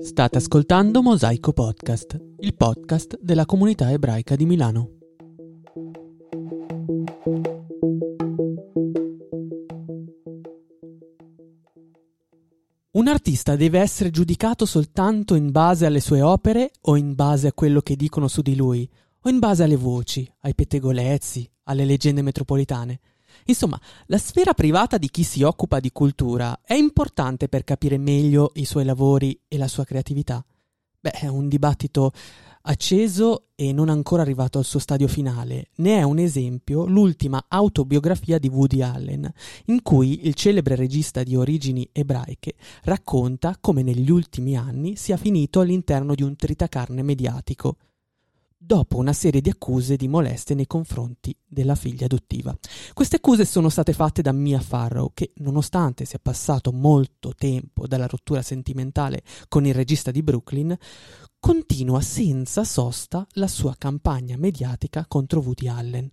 State ascoltando Mosaico Podcast, il podcast della comunità ebraica di Milano. Un artista deve essere giudicato soltanto in base alle sue opere o in base a quello che dicono su di lui, o in base alle voci, ai pettegolezzi, alle leggende metropolitane. Insomma, la sfera privata di chi si occupa di cultura è importante per capire meglio i suoi lavori e la sua creatività. Beh, è un dibattito acceso e non ancora arrivato al suo stadio finale. Ne è un esempio l'ultima autobiografia di Woody Allen, in cui il celebre regista di origini ebraiche racconta come negli ultimi anni sia finito all'interno di un tritacarne mediatico dopo una serie di accuse di molestie nei confronti della figlia adottiva. Queste accuse sono state fatte da Mia Farrow, che nonostante sia passato molto tempo dalla rottura sentimentale con il regista di Brooklyn, continua senza sosta la sua campagna mediatica contro Woody Allen.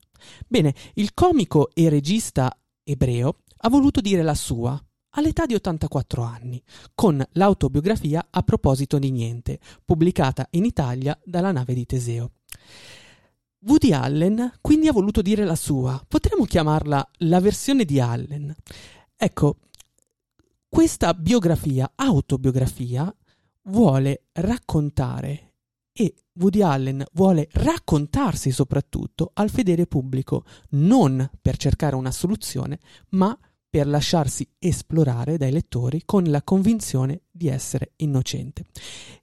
Bene, il comico e regista ebreo ha voluto dire la sua all'età di 84 anni, con l'autobiografia A proposito di niente, pubblicata in Italia dalla nave di Teseo. Woody Allen quindi ha voluto dire la sua, potremmo chiamarla la versione di Allen. Ecco, questa biografia, autobiografia, vuole raccontare e Woody Allen vuole raccontarsi soprattutto al fedele pubblico, non per cercare una soluzione, ma per lasciarsi esplorare dai lettori con la convinzione di essere innocente.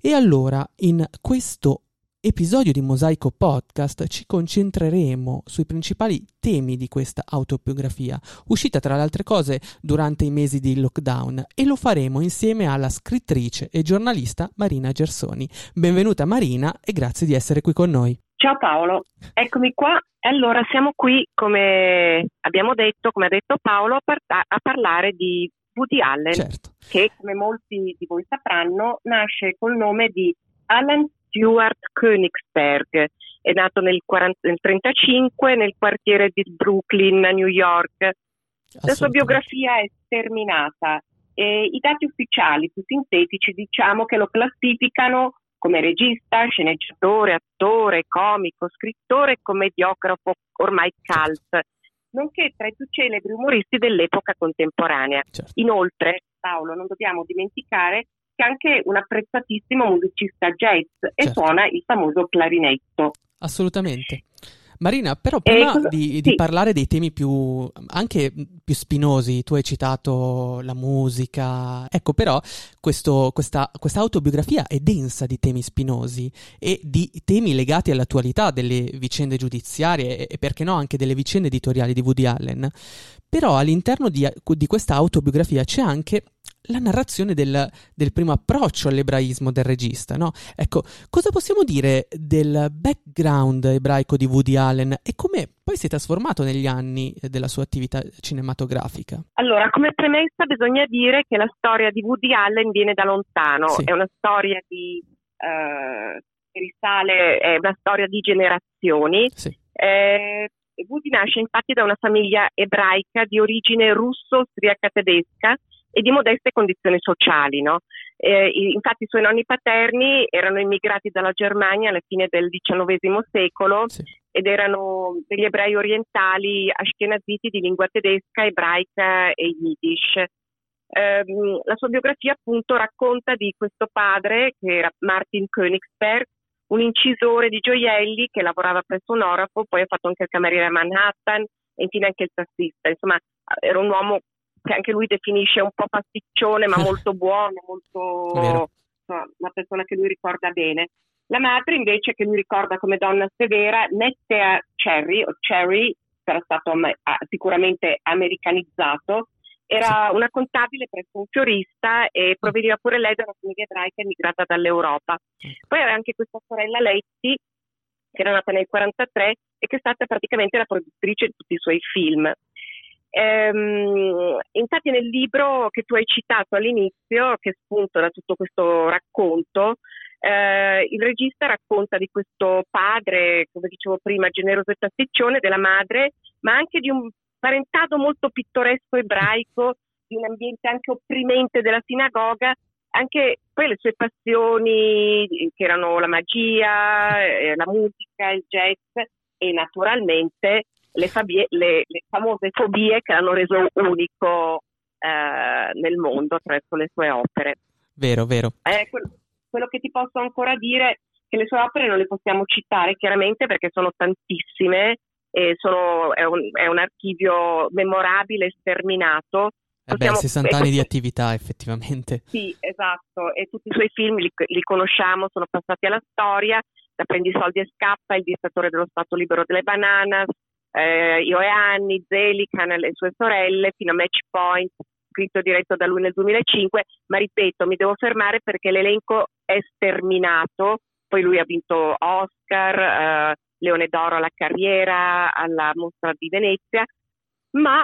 E allora, in questo episodio di Mosaico Podcast ci concentreremo sui principali temi di questa autobiografia, uscita tra le altre cose durante i mesi di lockdown, e lo faremo insieme alla scrittrice e giornalista Marina Gersoni. Benvenuta Marina e grazie di essere qui con noi. Ciao Paolo, eccomi qua. Allora siamo qui, come abbiamo detto, come ha detto Paolo, a, par- a parlare di Woody Allen, certo. che come molti di voi sapranno nasce col nome di Alan Stuart Königsberg. È nato nel 1935 nel quartiere di Brooklyn, a New York. La sua biografia è sterminata e i dati ufficiali più sintetici diciamo che lo classificano come regista, sceneggiatore, attore, comico, scrittore e commediografo ormai cult, nonché tra i più celebri umoristi dell'epoca contemporanea. Certo. Inoltre, Paolo, non dobbiamo dimenticare che è anche un apprezzatissimo musicista jazz e certo. suona il famoso clarinetto. Assolutamente. Marina, però prima cosa, di, sì. di, parlare dei temi più anche più spinosi, tu hai citato la musica, ecco però questo, questa, questa autobiografia è densa di temi spinosi e di temi legati all'attualità delle vicende giudiziarie e, e perché no anche delle vicende editoriali di Woody Allen. Però all'interno di, di questa autobiografia c'è anche la narrazione del, del, primo approccio all'ebraismo del regista, no? Ecco, cosa possiamo dire del background ebraico di Woody Allen e come poi si è trasformato negli anni della sua attività cinematografica? Allora, come premessa bisogna dire che la storia di Woody Allen viene da lontano, Sì. è una storia di eh, che risale, è una storia di generazioni. Sì, Eh, Woody nasce infatti da una famiglia ebraica di origine russo-austriaca tedesca e di modeste condizioni sociali. No? Eh, infatti i suoi nonni paterni erano immigrati dalla Germania alla fine del XIX secolo sì, ed erano degli ebrei orientali ashkenaziti di lingua tedesca, ebraica e yiddish. Ehm, la sua biografia appunto racconta di questo padre che era Martin Königsberg, un incisore di gioielli che lavorava presso un orafo, poi ha fatto anche il cameriere a Manhattan e infine anche il tassista. Insomma, era un uomo che anche lui definisce un po' pasticcione, ma molto buono, molto insomma, una persona che lui ricorda bene. La madre invece che lui ricorda come donna severa, Nettea Cherry, o Cherry, sarà stato am- sicuramente americanizzato, era una contabile presso un fiorista e proveniva pure lei da una famiglia ebraica emigrata dall'Europa. Poi aveva anche questa sorella Letty, che era nata nel 1943 e che è stata praticamente la produttrice di tutti i suoi film. Ehm, infatti nel libro che tu hai citato all'inizio, che spunto da tutto questo racconto, eh, il regista racconta di questo padre, come dicevo prima, generoso e pasticcione, della madre, ma anche di un parentado molto pittoresco ebraico, di un ambiente anche opprimente della sinagoga, anche poi le sue passioni che erano la magia, eh, la musica, il jazz e naturalmente le, fabie, le, le famose fobie che l'hanno reso unico eh, nel mondo attraverso le sue opere. Vero, vero. Eh, quello, quello che ti posso ancora dire è che le sue opere non le possiamo citare chiaramente perché sono tantissime sono, è, un, è un archivio memorabile, sterminato, eh beh, 60 anni di attività effettivamente. Sì, esatto, e tutti i suoi film li, li, conosciamo, sono passati alla storia, da Prendi soldi e scappa, Il dittatore dello Stato libero delle bananas, eh, Io e Anni, Zelican e le sue sorelle, fino a Match Point, scritto diretto da lui nel 2005, ma ripeto, mi devo fermare perché l'elenco è sterminato, poi lui ha vinto Oscar, eh, Leone d'Oro alla carriera, alla mostra di Venezia, ma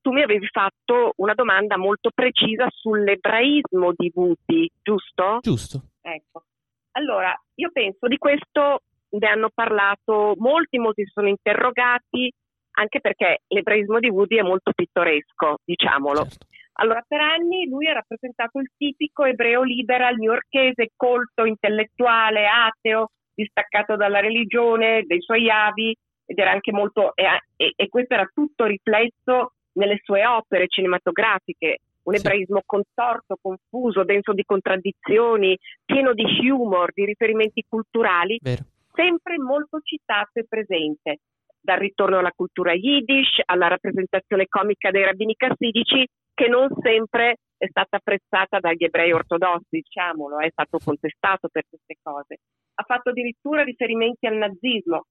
tu mi avevi fatto una domanda molto precisa sull'ebraismo di Vuti, giusto? Giusto. Ecco. Allora, io penso di questo ne hanno parlato molti, molti si sono interrogati, anche perché l'ebraismo di Woody è molto pittoresco, diciamolo. Certo. Allora, per anni lui ha rappresentato il tipico ebreo liberal newyorkese, colto, intellettuale, ateo, distaccato dalla religione, dei suoi avi, ed era anche molto, e, e, e questo era tutto riflesso nelle sue opere cinematografiche, un ebraismo contorto, confuso, denso di contraddizioni, pieno di humor, di riferimenti culturali, Vero. sempre molto citato e presente. Dal ritorno alla cultura yiddish, alla rappresentazione comica dei rabbini cassidici, che non sempre è stata apprezzata dagli ebrei ortodossi, diciamolo, è stato contestato per queste cose. Ha fatto addirittura riferimenti al nazismo,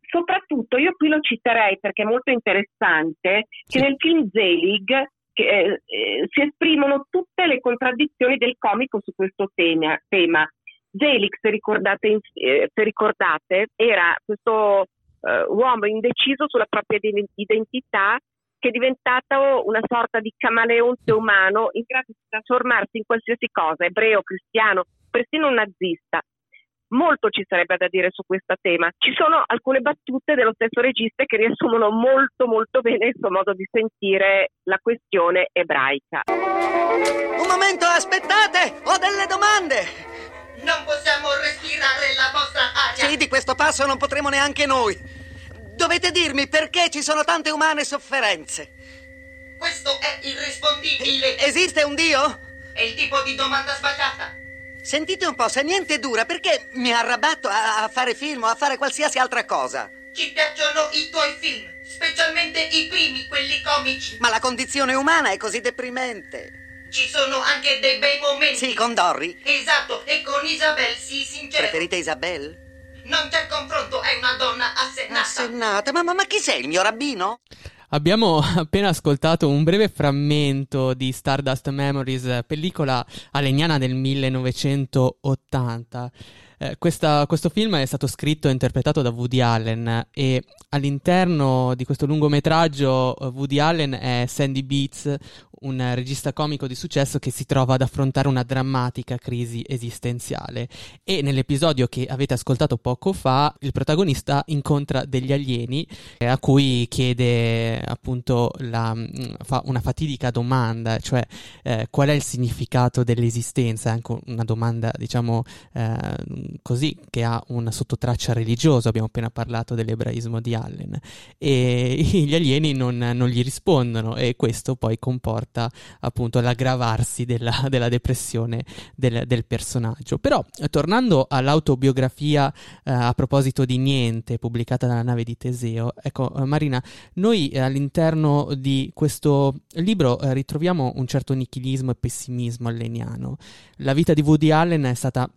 soprattutto io qui lo citerei perché è molto interessante che nel film Zelig che, eh, eh, si esprimono tutte le contraddizioni del comico su questo tema. tema. Zelig, se ricordate, eh, se ricordate era questo eh, uomo indeciso sulla propria identità che è diventato una sorta di camaleonte umano in grado di trasformarsi in qualsiasi cosa, ebreo, cristiano, persino un nazista molto ci sarebbe da dire su questo tema. Ci sono alcune battute dello stesso regista che riassumono molto molto bene il suo modo di sentire la questione ebraica. Un momento, aspettate! Ho delle domande! Non possiamo respirare la vostra aria! Sì, di questo passo non potremo neanche noi. Dovete dirmi perché ci sono tante umane sofferenze. Questo è irrispondibile. Esiste un Dio? È il tipo di domanda sbagliata. Sentite un po', se niente dura, perché mi arrabatto a, a fare film o a fare qualsiasi altra cosa? Ci piacciono i tuoi film, specialmente i primi, quelli comici. Ma la condizione umana è così deprimente. Ci sono anche dei bei momenti. Sì, con Dorry. Esatto, e con Isabel, sì, sincero. Preferite Isabel? Non c'è confronto, è una donna assennata. Assennata? Ma, ma, ma chi sei, il mio rabbino? Abbiamo appena ascoltato un breve frammento di Stardust Memories, pellicola alegnana del 1980. Eh, questa, questo film è stato scritto e interpretato da Woody Allen e all'interno di questo lungometraggio eh, Woody Allen è Sandy Beats, un regista comico di successo che si trova ad affrontare una drammatica crisi esistenziale. E nell'episodio che avete ascoltato poco fa il protagonista incontra degli alieni eh, a cui chiede appunto la, mm, fa una fatidica domanda, cioè eh, qual è il significato dell'esistenza, anche una domanda diciamo eh, così che ha una sottotraccia religiosa, abbiamo appena parlato dell'ebraismo di Allen. E gli alieni non, non gli rispondono e questo poi comporta appunto l'aggravarsi della, della depressione del, del, personaggio. Però tornando all'autobiografia eh, a proposito di niente pubblicata dalla nave di Teseo, ecco eh, Marina, noi eh, all'interno di questo libro eh, ritroviamo un certo nichilismo e pessimismo alleniano. La vita di Woody Allen è stata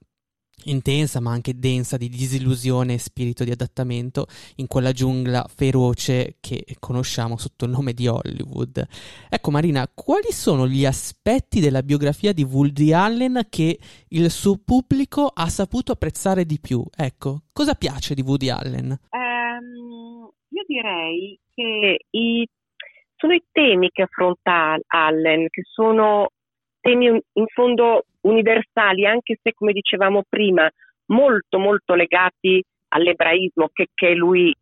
intensa ma anche densa di disillusione e spirito di adattamento in quella giungla feroce che conosciamo sotto il nome di Hollywood. Ecco Marina, quali sono gli aspetti della biografia di Woody Allen che il suo pubblico ha saputo apprezzare di più? Ecco, cosa piace di Woody Allen? Um, io direi che i, sono i temi che affronta Allen, che sono temi in fondo universali, anche se, come dicevamo prima, molto, molto legati all'ebraismo che, che lui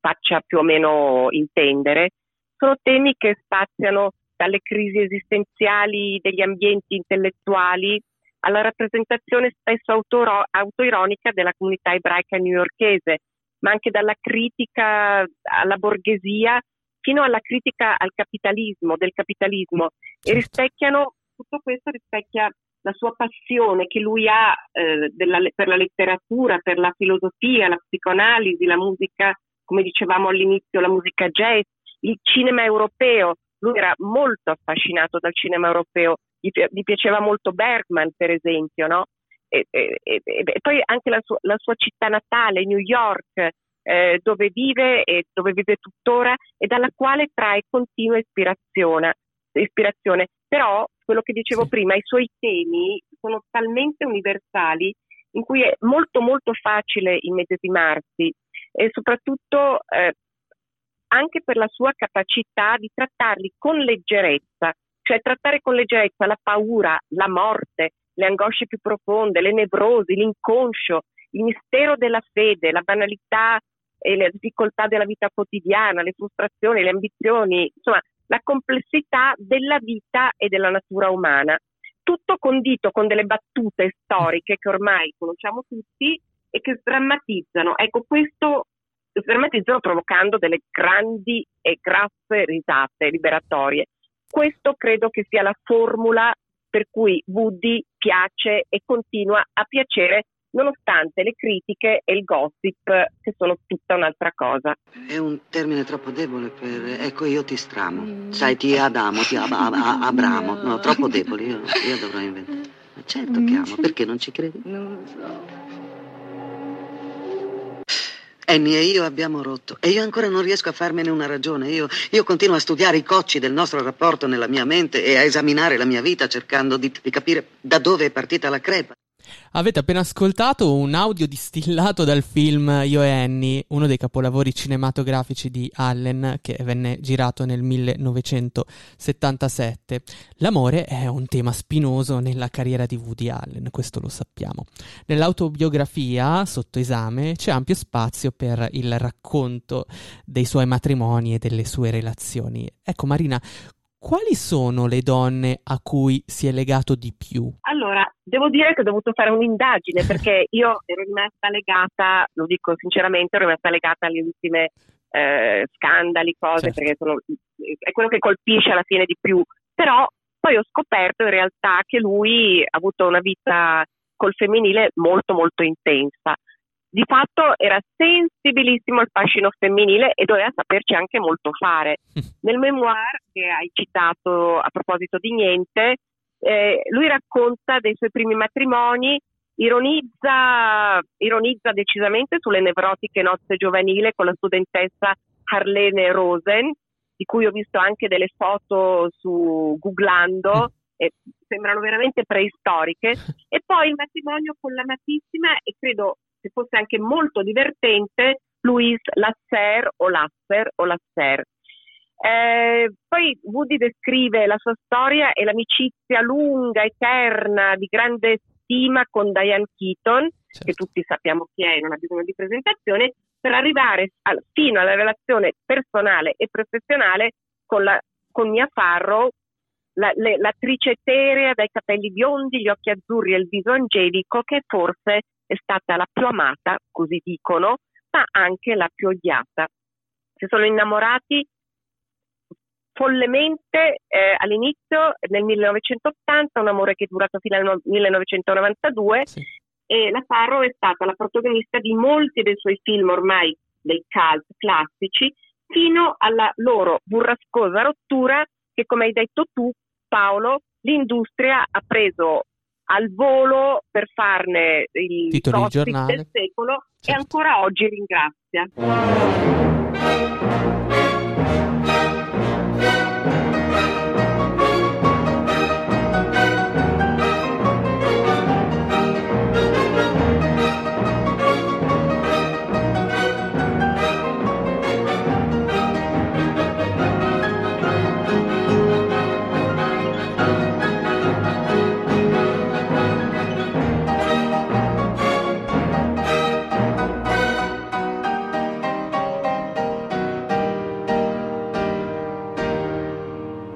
faccia più o meno intendere, sono temi che spaziano dalle crisi esistenziali degli ambienti intellettuali alla rappresentazione spesso autoro- autoironica della comunità ebraica newyorkese, ma anche dalla critica alla borghesia fino alla critica al capitalismo, del capitalismo. E rispecchiano tutto questo rispecchia la sua passione che lui ha eh, della, per la letteratura, per la filosofia, la psicoanalisi, la musica, come dicevamo all'inizio, la musica jazz, il cinema europeo. Lui era molto affascinato dal cinema europeo, gli, gli piaceva molto Bergman, per esempio, no? e, e, e, e, poi anche la, su, la, sua città natale, New York, eh, dove vive e dove vive tuttora e dalla quale trae continua ispirazione. ispirazione. Però, quello che dicevo sì. prima, i suoi temi sono talmente universali in cui è molto molto facile immedesimarsi e soprattutto eh, anche per la sua capacità di trattarli con leggerezza, cioè trattare con leggerezza la paura, la morte, le angosce più profonde, le nevrosi, l'inconscio, il mistero della fede, la banalità e le difficoltà della vita quotidiana, le frustrazioni, le ambizioni, insomma la complessità della vita e della natura umana. Tutto condito con delle battute storiche che ormai conosciamo tutti e che sdrammatizzano. Ecco, questo sdrammatizzano provocando delle grandi e grasse risate liberatorie. Questo credo che sia la formula per cui Woody piace e continua a piacere nonostante le critiche e il gossip che sono tutta un'altra cosa. È un termine troppo debole per... Ecco, io ti stramo. Mm. Sai, ti adamo, ti ab- ab- abramo. No, troppo debole, io, io dovrò inventare. Certo che amo, perché non ci credi? Non lo so. Annie e io abbiamo rotto e io ancora non riesco a farmene una ragione. Io, io, continuo a studiare i cocci del nostro rapporto nella mia mente e a esaminare la mia vita cercando di, di capire da dove è partita la crepa. Avete appena ascoltato un audio distillato dal film Io e Annie, uno dei capolavori cinematografici di Allen che venne girato nel 1977. L'amore è un tema spinoso nella carriera di Woody Allen, questo lo sappiamo. Nell'autobiografia, sotto esame, c'è ampio spazio per il racconto dei suoi matrimoni e delle sue relazioni. Ecco Marina, quali sono le donne a cui si è legato di più? Allora, devo dire che ho dovuto fare un'indagine perché io ero rimasta legata, lo dico sinceramente, ero rimasta legata alle ultime eh, scandali, cose, certo. perché sono, è quello che colpisce alla fine di più. Però poi ho scoperto in realtà che lui ha avuto una vita col femminile molto molto intensa di fatto era sensibilissimo al fascino femminile e doveva saperci anche molto fare. Nel memoir che hai citato a proposito di niente, eh, lui racconta dei suoi primi matrimoni, ironizza, ironizza decisamente sulle nevrotiche nozze giovanili con la studentessa Harlene Rosen, di cui ho visto anche delle foto su Googlando, e sembrano veramente preistoriche, e poi il matrimonio con l'amatissima e credo che fosse anche molto divertente, Louis Lasser o Lasser o Lasser. Eh, poi Woody descrive la sua storia e l'amicizia lunga, eterna, di grande stima con Diane Keaton, certo. che tutti sappiamo chi è, non ha bisogno di presentazione, per arrivare al, fino alla relazione personale e professionale con, la, con Mia Farrow, la, le, l'attrice eterea dai capelli biondi, gli occhi azzurri e il viso angelico, che forse è stata la più amata, così dicono, ma anche la più odiata. Si sono innamorati follemente eh, all'inizio nel 1980, un amore che è durato fino al 1992 sì. e la Farrow è stata la protagonista di molti dei suoi film ormai dei cult classici fino alla loro burrascosa rottura che come hai detto tu Paolo l'industria ha preso al volo per farne il titolo del secolo certo. e ancora oggi ringrazia.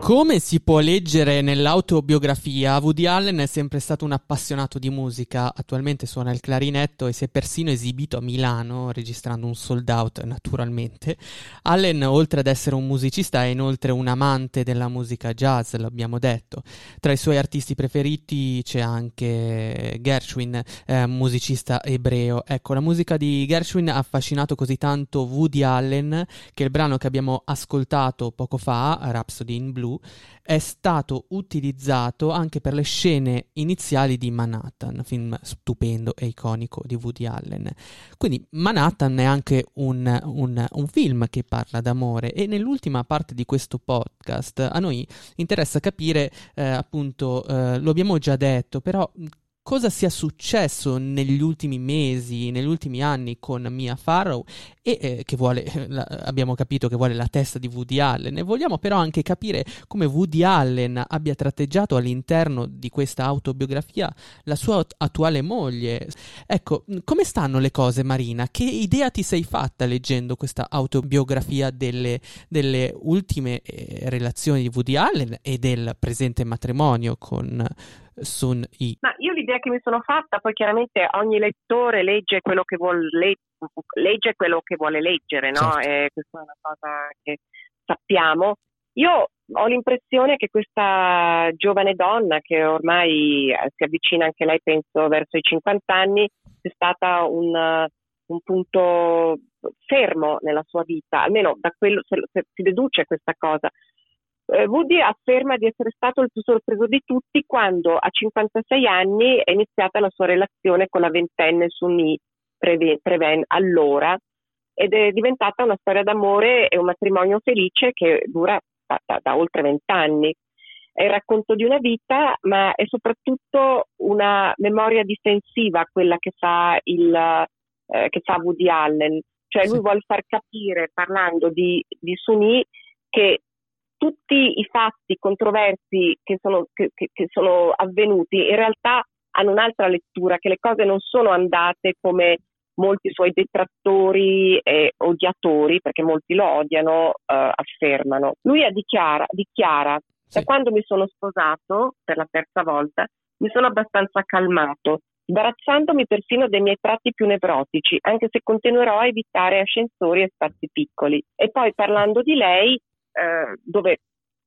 Come si può leggere nell'autobiografia, Woody Allen è sempre stato un appassionato di musica, attualmente suona il clarinetto e si è persino esibito a Milano registrando un sold out naturalmente. Allen, oltre ad essere un musicista, è inoltre un amante della musica jazz, l'abbiamo detto. Tra i suoi artisti preferiti c'è anche Gershwin, eh, musicista ebreo. Ecco, la musica di Gershwin ha affascinato così tanto Woody Allen che il brano che abbiamo ascoltato poco fa, Rhapsody in Blue, è stato utilizzato anche per le scene iniziali di Manhattan, film stupendo e iconico di Woody Allen. Quindi Manhattan è anche un, un, un film che parla d'amore e nell'ultima parte di questo podcast a noi interessa capire, eh, appunto, eh, lo abbiamo già detto, però cosa sia successo negli ultimi mesi, negli ultimi anni con Mia Farrow e eh, che vuole, la, abbiamo capito che vuole la testa di Woody Allen e vogliamo però anche capire come Woody Allen abbia tratteggiato all'interno di questa autobiografia la sua attuale moglie. Ecco, come stanno le cose Marina? Che idea ti sei fatta leggendo questa autobiografia delle, delle ultime eh, relazioni di Woody Allen e del presente matrimonio con Sun Yi? Ma io l'idea che mi sono fatta, poi chiaramente ogni lettore legge quello che vuole, legge quello che vuole leggere, no? Certo. E questa è una cosa che sappiamo. Io ho l'impressione che questa giovane donna, che ormai eh, si avvicina anche lei, penso, verso i 50 anni, è stata un, un punto fermo nella sua vita, almeno da quello se, se si deduce questa cosa eh, Woody afferma di essere stato il più sorpreso di tutti quando a 56 anni è iniziata la sua relazione con la ventenne Sunni Preven allora ed è diventata una storia d'amore e un matrimonio felice che dura da, da, da oltre vent'anni. È il racconto di una vita, ma è soprattutto una memoria difensiva quella che fa, il, eh, che fa Woody Allen. Cioè lui sì. vuole far capire, parlando di, di Sunni, che tutti i fatti controversi che sono, che, che sono avvenuti in realtà hanno un'altra lettura, che le cose non sono andate come molti suoi detrattori e odiatori, perché molti lo odiano, eh, affermano. Lui dichiara, dichiara sì. da quando mi sono sposato per la terza volta, mi sono abbastanza calmato, sbarazzandomi persino dei miei tratti più nevrotici, anche se continuerò a evitare ascensori e spazi piccoli. E poi parlando di lei, eh, dove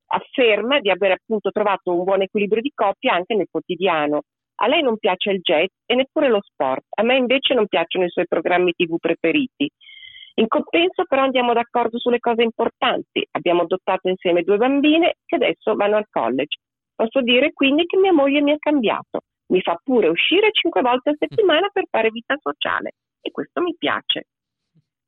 afferma di aver appunto trovato un buon equilibrio di coppia anche nel quotidiano. A lei non piace il jazz e neppure lo sport, a me invece non piacciono i suoi programmi tv preferiti. In compenso però andiamo d'accordo sulle cose importanti. Abbiamo adottato insieme due bambine che adesso vanno al college. Posso dire quindi che mia moglie mi ha cambiato. Mi fa pure uscire cinque volte a settimana per fare vita sociale e questo mi piace.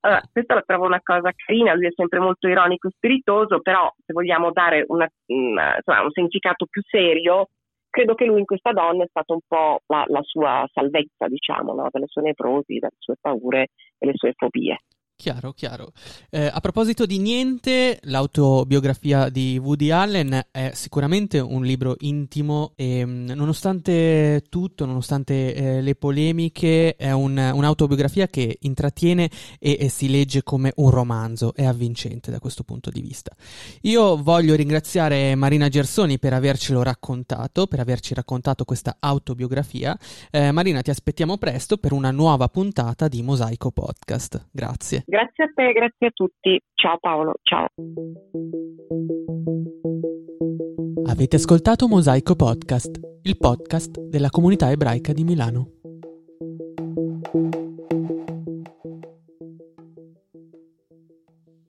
Allora, questa la trovo una cosa carina, lui è sempre molto ironico e spiritoso, però se vogliamo dare una, una, insomma, un significato più serio, credo che lui in questa donna è stata un po' la, la sua salvezza, diciamo, no? dalle sue nevrosi, dalle sue paure e le sue fobie. Chiaro, chiaro. Eh, a proposito di niente, l'autobiografia di Woody Allen è sicuramente un libro intimo e mm, nonostante tutto, nonostante eh, le polemiche, è un, un'autobiografia che intrattiene e, e, si legge come un romanzo, è avvincente da questo punto di vista. Io voglio ringraziare Marina Gersoni per avercelo raccontato, per averci raccontato questa autobiografia. Eh, Marina, ti aspettiamo presto per una nuova puntata di Mosaico Podcast. Grazie. Grazie a te, grazie a tutti. Ciao Paolo, ciao. Avete ascoltato Mosaico Podcast, il podcast della comunità ebraica di Milano.